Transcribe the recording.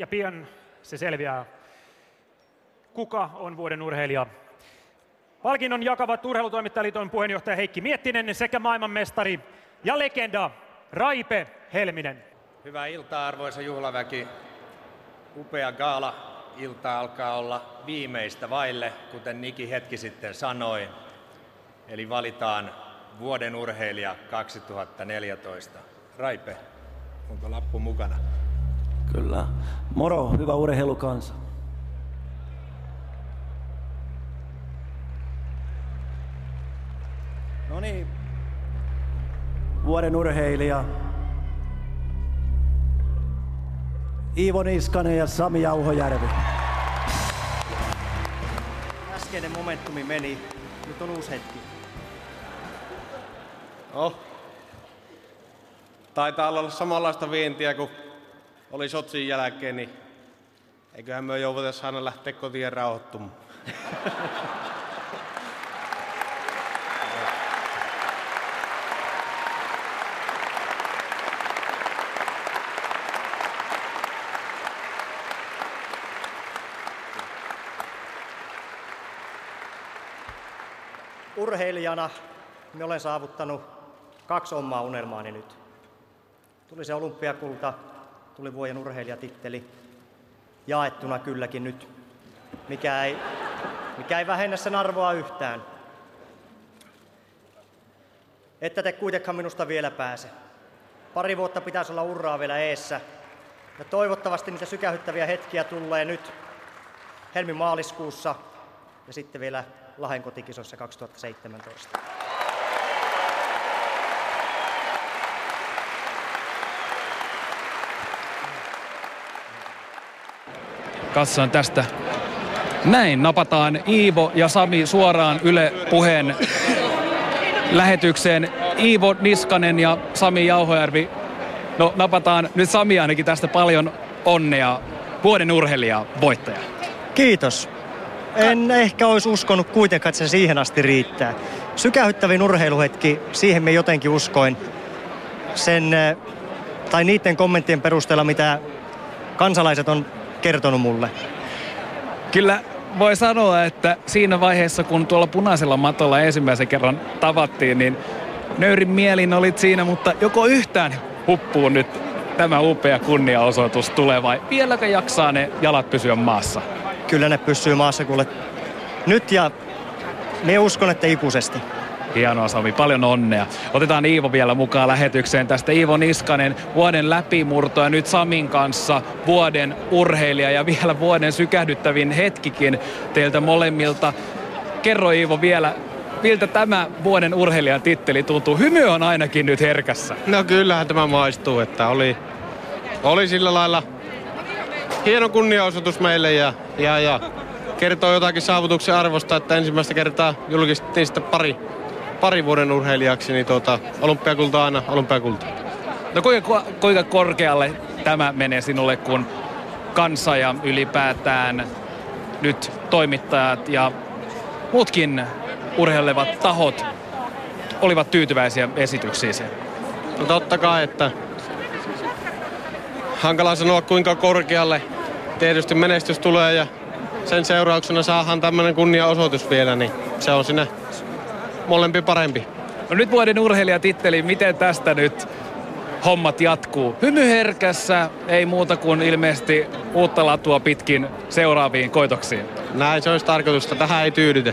ja pian se selviää, kuka on vuoden urheilija. Palkinnon jakavat Urheilutoimittajaliiton puheenjohtaja Heikki Miettinen sekä maailmanmestari ja legenda Raipe Helminen. Hyvää iltaa arvoisa juhlaväki. Upea gaala ilta alkaa olla viimeistä vaille, kuten Niki hetki sitten sanoi. Eli valitaan vuoden urheilija 2014. Raipe, onko lappu mukana? Kyllä. Moro, hyvä urheilukansa. No niin. Vuoden urheilija. Iivo Niskanen ja Sami Jauhojärvi. Äskeinen momentumi meni, nyt on uusi hetki. Oh. Taitaa olla samanlaista vientiä kuin oli Sotsin jälkeen, niin eiköhän me jouduta aina lähteä kotiin rauhoittumaan. Urheilijana me olen saavuttanut kaksi omaa unelmaani nyt. Tuli se olympiakulta, tuli vuoden urheilijatitteli. Jaettuna kylläkin nyt, mikä ei, mikä ei vähennä sen arvoa yhtään. Että te kuitenkaan minusta vielä pääse. Pari vuotta pitäisi olla urraa vielä eessä. Ja toivottavasti niitä sykähyttäviä hetkiä tulee nyt helmi-maaliskuussa ja sitten vielä Lahden kotikisoissa 2017. Kassaan tästä. Näin napataan Iivo ja Sami suoraan Yle puheen lähetykseen. Iivo Niskanen ja Sami Jauhojärvi. No napataan nyt Sami ainakin tästä paljon onnea. Vuoden urheilija voittaja. Kiitos. En ehkä olisi uskonut kuitenkaan, että se siihen asti riittää. Sykähyttävin urheiluhetki, siihen me jotenkin uskoin. Sen, eh, tai niiden kommenttien perusteella, mitä kansalaiset on kertonut mulle. Kyllä voi sanoa, että siinä vaiheessa, kun tuolla punaisella matolla ensimmäisen kerran tavattiin, niin nöyrin mielin olit siinä, mutta joko yhtään huppuu nyt tämä upea kunniaosoitus tulee vai vieläkö jaksaa ne jalat pysyä maassa? Kyllä ne pysyy maassa kuule nyt ja me uskon, että ikuisesti. Hienoa Sami, paljon onnea. Otetaan Iivo vielä mukaan lähetykseen tästä. Iivo Niskanen, vuoden läpimurto ja nyt Samin kanssa vuoden urheilija ja vielä vuoden sykähdyttävin hetkikin teiltä molemmilta. Kerro Iivo vielä, miltä tämä vuoden urheilijan titteli tuntuu? Hymy on ainakin nyt herkässä. No kyllähän tämä maistuu, että oli, oli sillä lailla hieno kunniaosoitus meille ja, ja, ja kertoo jotakin saavutuksen arvosta, että ensimmäistä kertaa julkistettiin sitten pari, pari vuoden urheilijaksi, niin tuota, olympiakulta aina olympiakulta. No kuinka, kuinka korkealle tämä menee sinulle, kun kansa ja ylipäätään nyt toimittajat ja muutkin urheilevat tahot olivat tyytyväisiä esityksiin? No totta kai, että hankala sanoa kuinka korkealle tietysti menestys tulee ja sen seurauksena saadaan tämmöinen kunniaosoitus vielä, niin se on sinne molempi parempi. No nyt vuoden urheilijatitteli, miten tästä nyt hommat jatkuu? Hymyherkässä, ei muuta kuin ilmeisesti uutta latua pitkin seuraaviin koitoksiin. Näin se olisi tarkoitusta, tähän ei tyydytä.